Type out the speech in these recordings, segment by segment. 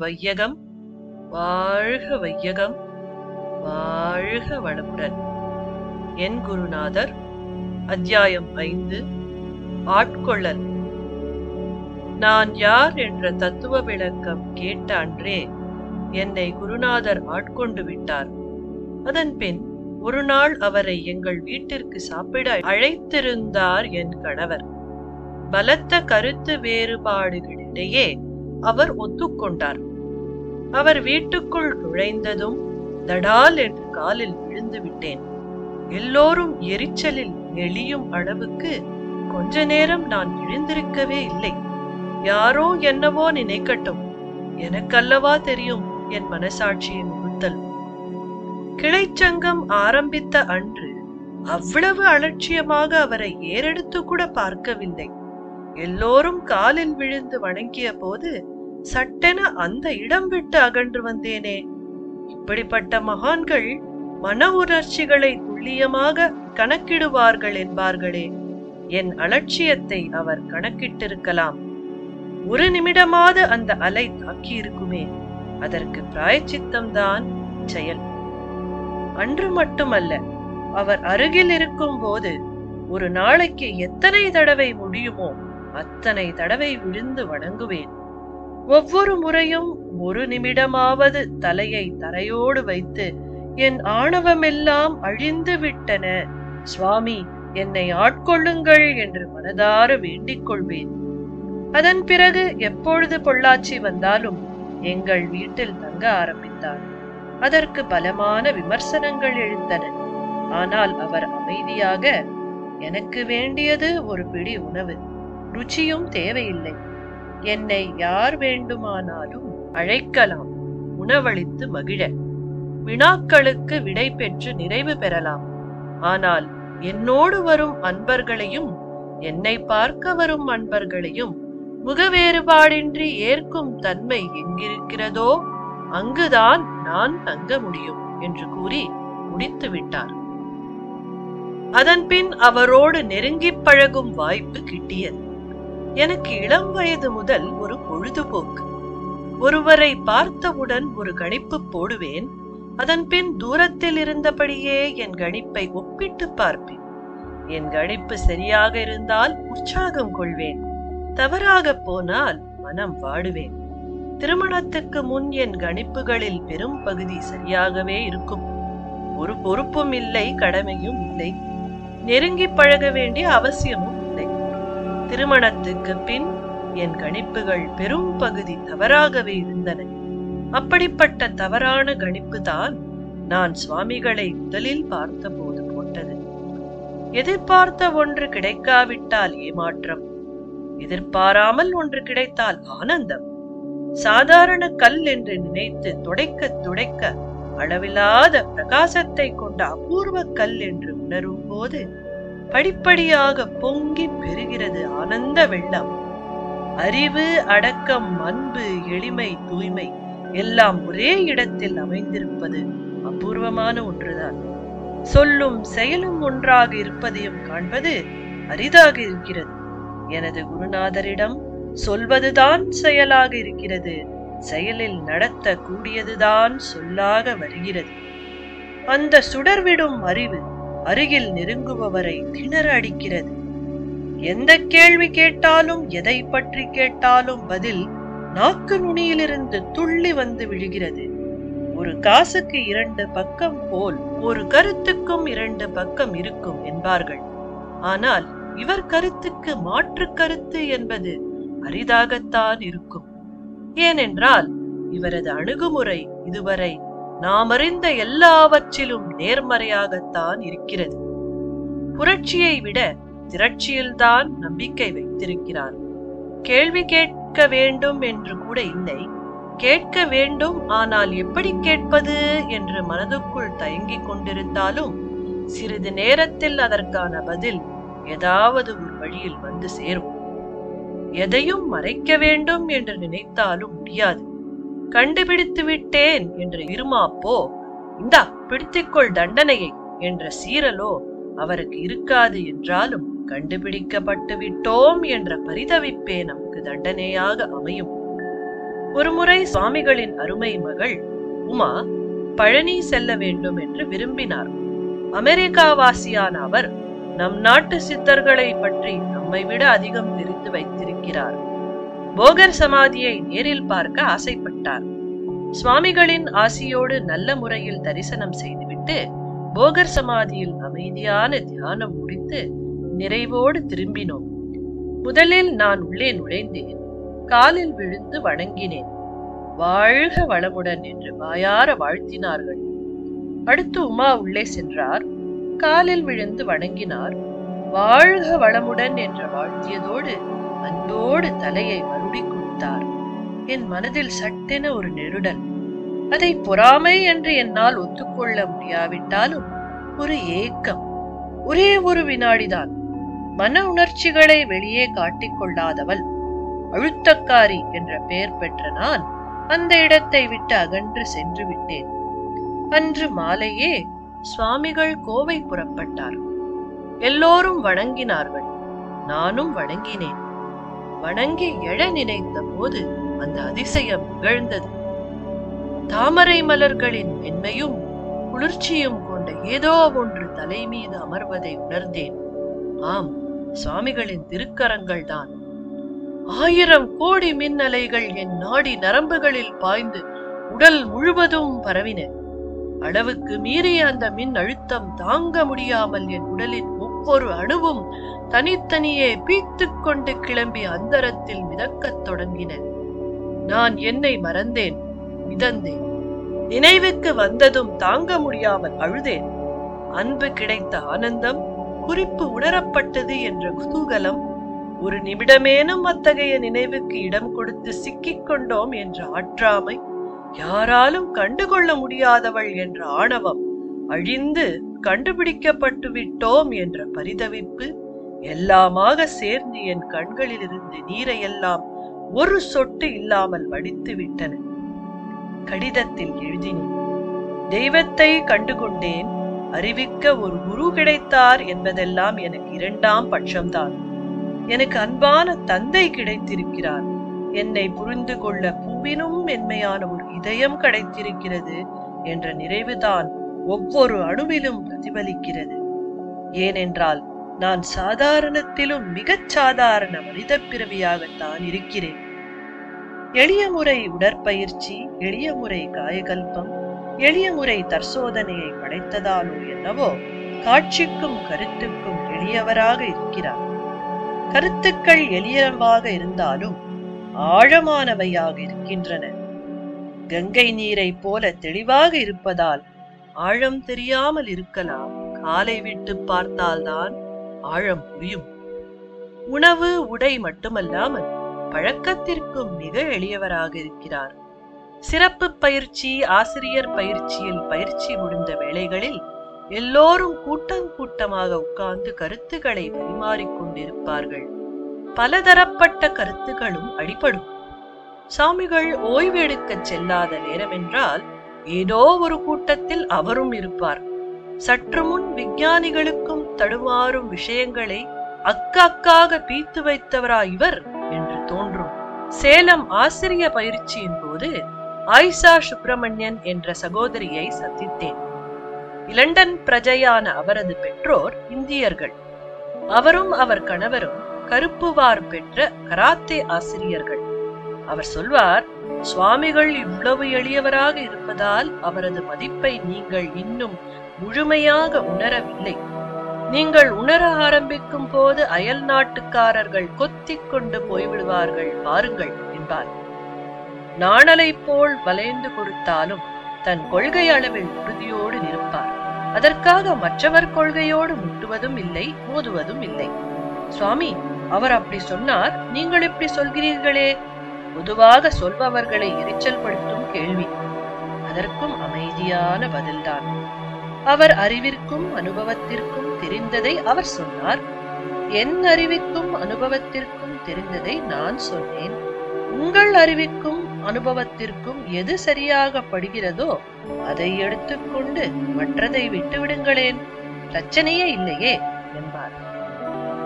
வையகம். வாழ்க வையகம். வாழ்க வளமுடன். என் குருநாதர் அத்தியாயம் ஐந்து. ஆட்கொள்ளல். நான் யார் என்ற தத்துவ விளக்கம் கேட்ட அன்றே என்னை குருநாதர் ஆட்கொண்டு விட்டார். அதன் பின் ஒரு நாள் அவரை எங்கள் வீட்டிற்கு சாப்பிட அழைத்திருந்தார் என் கணவர். பலத்த கருத்து வேறுபாடுகளிடையே அவர் ஒத்துக்கொண்டார். அவர் வீட்டுக்குள் நுழைந்ததும் தடால் என்று காலில் விழுந்து விட்டேன். எல்லோரும் எரிச்சலில் நெளியும் அளவுக்கு கொஞ்ச நேரம் நான் எழுந்திருக்கவே இல்லை. யாரோ என்னவோ நினைக்கட்டும். எனக்கல்லவா தெரியும் என் மனசாட்சியின் உறுத்தல். கிளைச்சங்கம் ஆரம்பித்த அன்று அவ்வளவு அலட்சியமாக அவரை ஏறெடுத்து கூட பார்க்கவில்லை. எல்லோரும் காலில் விழுந்து வணங்கிய போது சட்டென அந்த இடம் விட்டு அகன்று வந்தேனே. இப்படிப்பட்ட மகான்கள் மன உணர்ச்சிகளை துல்லியமாக கணக்கிடுவார்கள் என்பார்களே. என் அலட்சியத்தை அவர் கணக்கிட்டிருக்கலாம். ஒரு நிமிடமாவது அந்த அலை தாக்கியிருக்குமே. அதற்கு பிராயச்சித்தம்தான் செயல். அன்று மட்டுமல்ல அவர் அருகில் இருக்கும் போது ஒரு நாளைக்கு எத்தனை தடவை முடியுமோ அத்தனை தடவை விழுந்து வணங்குவேன். ஒவ்வொரு முறையும் ஒரு நிமிடமாவது தலையை தரையோடு வைத்து என் ஆணவமெல்லாம் அழிந்து விட்டன. சுவாமி என்னை ஆட்கொள்ளுங்கள் என்று மனதார வேண்டிக் கொள்வேன். அதன் பிறகு எப்பொழுது பொள்ளாச்சி வந்தாலும் எங்கள் வீட்டில் தங்க ஆரம்பித்தார். அதற்கு பலமான விமர்சனங்கள் எழுந்தன. ஆனால் அவர் அமைதியாக எனக்கு வேண்டியது ஒரு பிடி உணவு. ருச்சியும் தேவையில்லை. என்னை யார் வேண்டுமானாலும் அழைக்கலாம் உணவளித்து மகிழ. வினாக்களுக்கு விடை பெற்று நிறைவு பெறலாம். ஆனால் என்னோடு வரும் அன்பர்களையும் என்னை பார்க்க வரும் அன்பர்களையும் முகவேறுபாடின்றி ஏற்கும் தன்மை எங்கிருக்கிறதோ அங்குதான் நான் தங்க முடியும் என்று கூறி முடித்து விட்டார். அதன் பின் அவரோடு நெருங்கிப் பழகும் வாய்ப்பு கிட்டியது. எனக்கு இளம் வயது முதல் ஒரு பொழுதுபோக்கு. ஒருவரை பார்த்தவுடன் ஒரு கணிப்பு போடுவேன். அதன் பின் தூரத்தில் இருந்தபடியே என் கணிப்பை ஒப்பிட்டு பார்ப்பேன். என் கணிப்பு சரியாக இருந்தால் உற்சாகம் கொள்வேன். தவறாக போனால் மனம் வாடுவேன். திருமணத்துக்கு முன் என் கணிப்புகளில் பெரும் பகுதி சரியாகவே இருக்கும். ஒரு பொறுப்பும் இல்லை கடமையும் இல்லை. நெருங்கி பழக வேண்டிய அவசியமும் திருமணத்துக்கு பின் என் கணிப்புகள் பெரும் பகுதி தவறாகவே இருந்தன. அப்படிப்பட்ட தவறான கணிப்பு தான் நான் சுவாமிகளை முதலில் பார்த்தபோது போட்டது. எதிர்பார்த்த ஒன்று கிடைக்காவிட்டால் ஏமாற்றம் எதிர்பாராமல் ஒன்று கிடைத்தால் ஆனந்தம். சாதாரண கல் என்று நினைத்து துடைக்க துடைக்க அளவில்லாத பிரகாசத்தை கொண்ட அபூர்வ கல் என்று உணரும் போது படிப்படியாக பொங்கி பெறுகிறது ஆனந்த வெள்ளம். அறிவு அடக்கம் அன்பு எளிமை தூய்மை எல்லாம் ஒரே இடத்தில் அமைந்திருப்பது அபூர்வமான ஒன்றுதான். சொல்லும் செயலும் ஒன்றாக இருப்பதையும் காண்பது அரிதாக இருக்கிறது. எனது குருநாதரிடம் சொல்வதுதான் செயலாக இருக்கிறது. செயலில் நடத்த கூடியதுதான் சொல்லாக வருகிறது. அந்த சுடர்விடும் அறிவு அருகில் நெருங்குபவரை திணற அடிக்கிறது. எந்த கேள்வி கேட்டாலும் எதை பற்றி கேட்டாலும் பதில் நாக்கு நுனியிலிருந்து துள்ளி வந்து விழுகிறது. ஒரு காசுக்கு இரண்டு பக்கம் போல் ஒரு கருத்துக்கும் இரண்டு பக்கம் இருக்கும் என்பார்கள். ஆனால் இவர் கருத்துக்கு மாற்று கருத்து என்பது அரிதாகத்தான் இருக்கும். ஏனென்றால் இவரது அணுகுமுறை இதுவரை நாம் அறிந்த எல்லாவற்றிலும் நேர்மறையாகத்தான் இருக்கிறது. புரட்சியை விட திரட்சியில்தான் நம்பிக்கை வைத்திருக்கிறார். கேள்வி கேட்க வேண்டும் என்று கூட இல்லை. கேட்க வேண்டும் ஆனால் எப்படி கேட்பது என்று மனதுக்குள் தயங்கிக் கொண்டிருந்தாலும் சிறிது நேரத்தில் அதற்கான பதில் ஏதாவது ஒரு வழியில் வந்து சேரும். எதையும் மறைக்க வேண்டும் என்று நினைத்தாலும் முடியாது. கண்டுபிடித்து விட்டேன் என்ற இருமாப்போ? இந்தா பிடித்துக்கொள் தண்டனையை என்ற சீரலோ அவருக்கு இருக்காது என்றாலும் கண்டுபிடிக்கப்பட்டு விட்டோம் என்ற பரிதவிப்பே நமக்கு தண்டனையாக அமையும். ஒருமுறை சுவாமிகளின் அருமை மகள் உமா பழனி செல்ல வேண்டும் என்று விரும்பினார். அமெரிக்காவாசியான அவர் நம் நாட்டு சித்தர்களை பற்றி நம்மை விட அதிகம் தெரிந்து வைத்திருக்கிறார். போகர் சமாதியை நேரில் பார்க்க ஆசைப்பட்டார். சுவாமிகளின் ஆசியோடு நல்ல முறையில் தரிசனம் செய்துவிட்டு போகர் சமாதியில் அமைதியான தியானம் முடித்து நிறைவோடு திரும்பினோம். முதலில் நான் உள்ளே நுழைந்தேன். காலில் விழுந்து வணங்கினேன். வாழ்க வளமுடன் என்று வாயார வாழ்த்தினார்கள். அடுத்து உமா உள்ளே சென்றார். காலில் விழுந்து வணங்கினார். வாழ்க வளமுடன் என்று வாழ்த்தியதோடு அன்போடு தலையை பார்த்தார் என் மனதில் சட்டென ஒரு நெருடல். அதை பொறாமை என்று என்னால் ஒத்துக்கொள்ள முடியாவிட்டாலும் ஒரு ஏக்கம். ஒரே ஒரு வினாடிதான். மன உணர்ச்சிகளை வெளியே காட்டிக்கொள்ளாதவள் அழுத்தக்காரி என்ற பெயர் பெற்ற நான் அந்த இடத்தை விட்டு அகன்று சென்று விட்டேன். அன்று மாலையே சுவாமிகள் கோவை புறப்பட்டார். எல்லோரும் வணங்கினார்கள். நானும் வணங்கினேன். வணங்கி எழ நினைத்த போது அந்த அதிசயம் நிகழ்ந்தது. தாமரை மலர்களின் மென்மையும் குளிர்ச்சியும் கொண்ட ஏதோ ஒன்று தலை மீது அமர்வதை உணர்ந்தேன். ஆம் சுவாமிகளின் திருக்கரங்கள் தான். ஆயிரம் கோடி மின்னலைகள் என் நாடி நரம்புகளில் பாய்ந்து உடல் முழுவதும் பரவின. அளவுக்கு மீறிய அந்த மின் அழுத்தம் தாங்க முடியாமல் என் உடலின் ஒவ்வொரு அணுவும் தனித்தனியே பீத்துக் கொண்டு கிளம்பி அந்தரத்தில் மிதக்கத் தொடங்கின. நான் என்னை மறந்தேன் மிதந்தேன். நினைவுக்கு வந்ததும் தாங்க முடியாமல் அழுதேன். அன்பு கிடைத்த ஆனந்தம் குறிப்பு உணரப்பட்டது என்ற குதூகலம் ஒரு நிமிடமேனும் அத்தகைய நினைவுக்கு இடம் கொடுத்து சிக்கிக் கொண்டோம் என்ற ஆற்றாமை யாராலும் கண்டுகொள்ள முடியாதவள் என்ற ஆணவம் அழிந்து கண்டுபிடிக்கப்பட்டு விட்டோம் என்ற பரிதவிப்பு எல்லாமாக சேர்ந்து என் கண்களிலிருந்து நீரையெல்லாம் ஒரு சொட்டு இல்லாமல் வடித்து விட்டன கடிதத்தில் எழுதினேன் தெய்வத்தை கண்டுகொண்டேன் அறிவிக்க ஒரு குரு கிடைத்தார் என்பதெல்லாம் எனக்கு இரண்டாம் பட்சம்தான். எனக்கு அன்பான தந்தை கிடைத்திருக்கிறார். என்னை புரிந்து கொள்ள பூவினும் மென்மையான ஒரு இதயம் கிடைத்திருக்கிறது என்ற நிறைவுதான் ஒவ்வொரு அணுவிலும் பிரதிபலிக்கிறது. ஏனென்றால் நான் சாதாரணத்திலும் மிகச் சாதாரண மனித பிறவியாகத்தான் இருக்கிறேன். எளிய முறை உடற்பயிற்சி எளிய முறை காயகல்பம் எளிய முறை தற்சோதனையை படைத்ததாலோ என்னவோ காட்சிக்கும் கருத்துக்கும் எளியவராக இருக்கிறார். கருத்துக்கள் எளியவாக இருந்தாலும் ஆழமானவையாக இருக்கின்றன. கங்கை நீரை போல தெளிவாக இருப்பதால் ஆழம் தெரியாமல் இருக்கலாம். காலை விட்டு பார்த்தால்தான் ஆழம் புரியும். உணவு உடை மட்டுமல்லாமல் பழக்கத்திற்கும் மிக எளியவராக இருக்கிறார். சிறப்பு பயிற்சி ஆசிரியர் பயிற்சியில் பயிற்சி முடிந்த வேளைகளில் எல்லோரும் கூட்டம் கூட்டமாக உட்கார்ந்து கருத்துக்களை பரிமாறிக் கொண்டிருப்பார்கள். பலதரப்பட்ட கருத்துகளும் அடிபடும். சாமிகள் ஓய்வு எடுக்கச் செல்லாத நேரமென்றால் ஏதோ ஒரு கூட்டத்தில் அவரும் இருப்பார். சற்று முன் விஞ்ஞானிகளுக்கும் தடுமாறும் விஷயங்களை அக்காக்காக பீத்து வைத்தவரா இவர் என்று தோன்றும். சேலம் ஆசிரிய பயிற்சியின் போது ஆயிஷா சுப்பிரமணியன் என்ற சகோதரியை சந்தித்தேன். இலண்டன் பிரஜையான அவரது பெற்றோர் இந்தியர்கள். அவரும் அவர் கணவரும் கருப்புவார் பெற்ற கராத்தே ஆசிரியர்கள். அவர் சொல்வார் சுவாமிகள் இவ்வளவு எளியவராக இருப்பதால் அவரது மதிப்பை நீங்கள் இன்னும் முழுமையாக உணரவில்லை. நீங்கள் உணர ஆரம்பிக்கும் போது அயல் நாட்டுக்காரர்கள் கொத்திக் கொண்டு போய்விடுவார்கள் பாருங்கள் என்பார். நாணலை போல் வளைந்து கொடுத்தாலும் தன் கொள்கை அளவில் உறுதியோடு நிற்பார். அதற்காக மற்றவர் கொள்கையோடு முட்டுவதும் இல்லை மோதுவதும் இல்லை. சுவாமி அவர் அப்படி சொன்னார் நீங்கள் இப்படி சொல்கிறீர்களே பொதுவாக சொல்பவர்களை எரிச்சல் படுத்தும் கேள்வி. அதற்கும் அமைதியான பதில்தான். அவர் அறிவிற்கும் அனுபவத்திற்கும் தெரிந்ததை அவர் சொன்னார். என் அறிவிக்கும் அனுபவத்திற்கும் தெரிந்ததை நான் சொன்னேன். உங்கள் அறிவிக்கும் அனுபவத்திற்கும் எது சரியாக படுகிறதோ அதை எடுத்துக்கொண்டு மற்றதை விட்டுவிடுங்களேன். பிரச்சனையே இல்லையே என்பார்.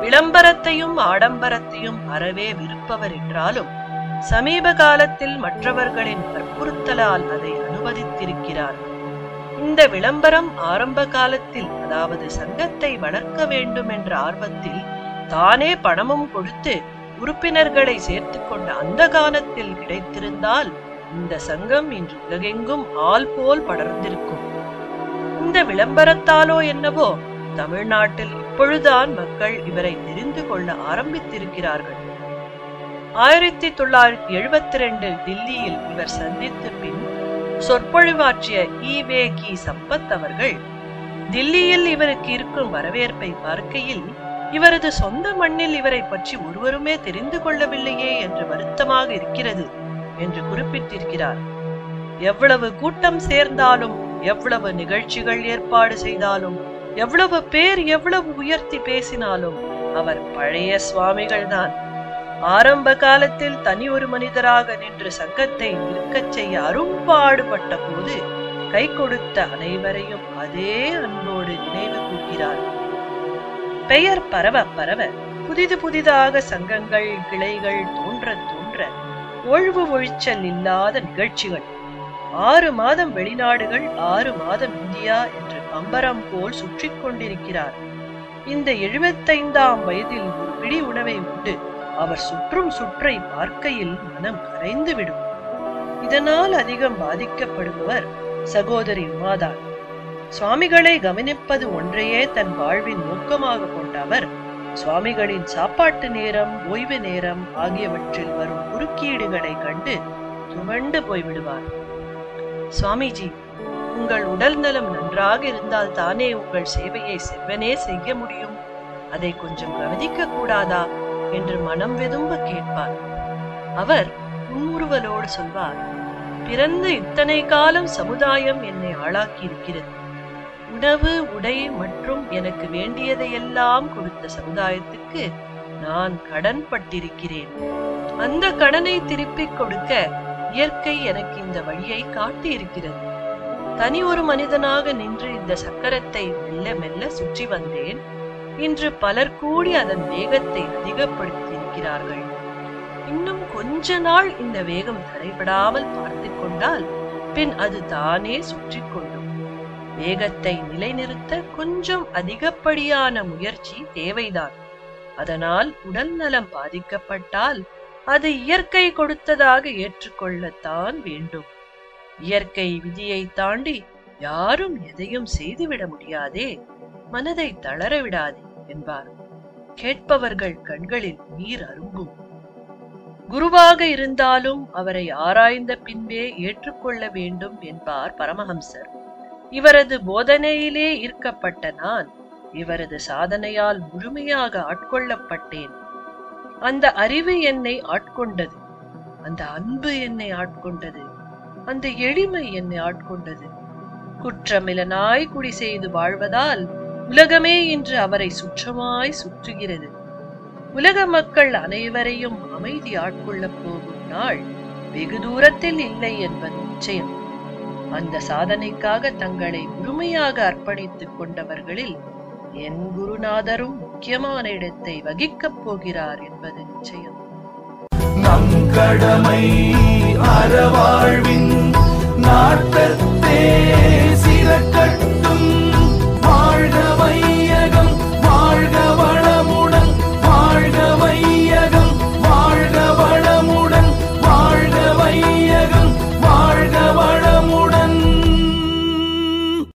விளம்பரத்தையும் ஆடம்பரத்தையும் அறவே விருப்பவர் என்றாலும் சமீப காலத்தில் மற்றவர்களின் வற்புறுத்தலால் அதை அனுமதித்திருக்கிறார். இந்த விளம்பரம் ஆரம்ப காலத்தில் அதாவது சங்கத்தை வளர்க்க வேண்டும் என்ற ஆர்வத்தில் தானே பணமும் கொடுத்து உறுப்பினர்களை சேர்த்துக் கொண்ட அந்த காலத்தில் கிடைத்திருந்தால் இந்த சங்கம் இன்று உலகெங்கும் ஆள் போல் படர்ந்திருக்கும். இந்த விளம்பரத்தாலோ என்னவோ தமிழ்நாட்டில் இப்பொழுதுதான் மக்கள் இவரை தெரிந்து கொள்ள ஆரம்பித்திருக்கிறார்கள். ஆயிரத்தி தொள்ளாயிரத்தி எழுபத்தி ரெண்டு தில்லியில் இவர் சந்தித்த பின் சொற்பொழிவாற்றிய ஈவே கி. சம்பத் அவர்கள் தில்லியில் இவருக்கு இருக்கும் வரவேற்பை பார்க்கையில் இவரது சொந்த மண்ணில் இவரை பற்றி ஒருவருமே தெரிந்து கொள்ளவில்லையே என்று வருத்தமாக இருக்கிறது என்று குறிப்பிட்டிருக்கிறார். எவ்வளவு கூட்டம் சேர்ந்தாலும் எவ்வளவு நிகழ்ச்சிகள் ஏற்பாடு செய்தாலும் எவ்வளவு பேர் எவ்வளவு உயர்த்தி பேசினாலும் அவர் பழைய சுவாமிகள்தான். ஆரம்ப காலத்தில் தனி ஒரு மனிதராக நின்று சங்கத்தை நிற்கச் செய்ய அரும்பாடுபட்ட போது கை கொடுத்த அனைவரையும் அதே அன்போடு நினைவு கூர்கிறார். பெயர் பரவ பரவ புதிது புதிதாக சங்கங்கள் கிளைகள் தோன்ற தோன்ற ஒழுவு ஒழிச்சல் இல்லாத நிகழ்ச்சிகள். ஆறு மாதம் வெளிநாடுகள் ஆறு மாதம் இந்தியா என்று பம்பரம் போல் சுற்றி கொண்டிருக்கிறார். இந்த எழுபத்தைந்தாம் வயதில் ஒரு பிடி உணவை உண்டு. அவர் சுற்றும் சுற்றை பார்க்கையில் மனம் கரைந்து விடும். இதனால் அதிகம் பாதிக்கப்படுபவர் சகோதரி உமாதான். சுவாமிகளை கவனிப்பது ஒன்றையே தன் வாழ்வின் நோக்கமாக கொண்ட அவர் சுவாமிகளின் சாப்பாட்டு நேரம் ஓய்வு நேரம் ஆகியவற்றில் வரும் குறுக்கீடுகளை கண்டு துவண்டு போய்விடுவார். சுவாமிஜி உங்கள் உடல் நலம் நன்றாக இருந்தால் தானே உங்கள் சேவையை செவ்வனே செய்ய முடியும்? அதை கொஞ்சம் கவனிக்க கூடாதா? என்று மனம் வெதும்ப கேட்பார். அவர் புன்முறுவலோடு சொல்வார் பிறந்து இத்தனை காலம் சமுதாயம் என்னை ஆளாக்கி இருக்கிறது உணவு உடை மற்றும் எனக்கு வேண்டியதையெல்லாம் கொடுத்த சமுதாயத்துக்கு நான் கடன் பட்டிருக்கிறேன் அந்த கடனை திருப்பிக் கொடுக்க இயற்கை எனக்கு இந்த வழியை காட்டியிருக்கிறது. தனி ஒரு மனிதனாக நின்று இந்த சக்கரத்தை மெல்ல மெல்ல சுற்றி வந்தேன். இன்று பலர் கூடி அதன் வேகத்தை அதிகப்படுத்தி இருக்கிறார்கள் இன்னும் கொஞ்ச நாள் இந்த வேகம் தடைபடாமல் பார்த்து கொண்டால் பின் அது தானே சுற்றி கொள்ளும். வேகத்தை நிலைநிறுத்த கொஞ்சம் அதிகப்படியான முயற்சி தேவைதான். அதனால் உடல் நலம் பாதிக்கப்பட்டால் அது இயற்கை கொடுத்ததாக ஏற்றுக்கொள்ளத்தான் வேண்டும். இயற்கை விதியை தாண்டி யாரும் எதையும் செய்துவிட முடியாதே. மனதை தளர விடாதே என்பார். கேட்பவர்கள் கண்களில் நீர் அரும்பும் குருவாக இருந்தாலும் அவரை ஆராய்ந்த பின்பே ஏற்றுக்கொள்ள வேண்டும் என்பார் பரமஹம்சர். இவரது போதனையிலே ஈர்க்கப்பட்ட நான் இவரது சாதனையால் முழுமையாக ஆட்கொள்ளப்பட்டேன். அந்த அறிவு என்னை ஆட்கொண்டது. அந்த அன்பு என்னை ஆட்கொண்டது. அந்த எளிமை என்னை ஆட்கொண்டது. குற்றமிலனாய் குடி செய்து வாழ்வதால் உலகமே இன்று அவரை சுற்றமாய் சுற்றுகிறது. உலக மக்கள் அனைவரையும் அமைதி ஆட்கொள்ளப் போகும் நாள் வெகு தூரத்தில் இல்லை என்பது நிச்சயம். அந்த சாதனைக்காக தங்களை முழுமையாக அர்ப்பணித்துக் கொண்டவர்களில் என் குருநாதரும் முக்கியமான இடத்தை வகிக்கப் போகிறார் என்பது நிச்சயம். நம் கடமை அறவாழ்வின் நாட்டத்தே சிறக்கட்டும்.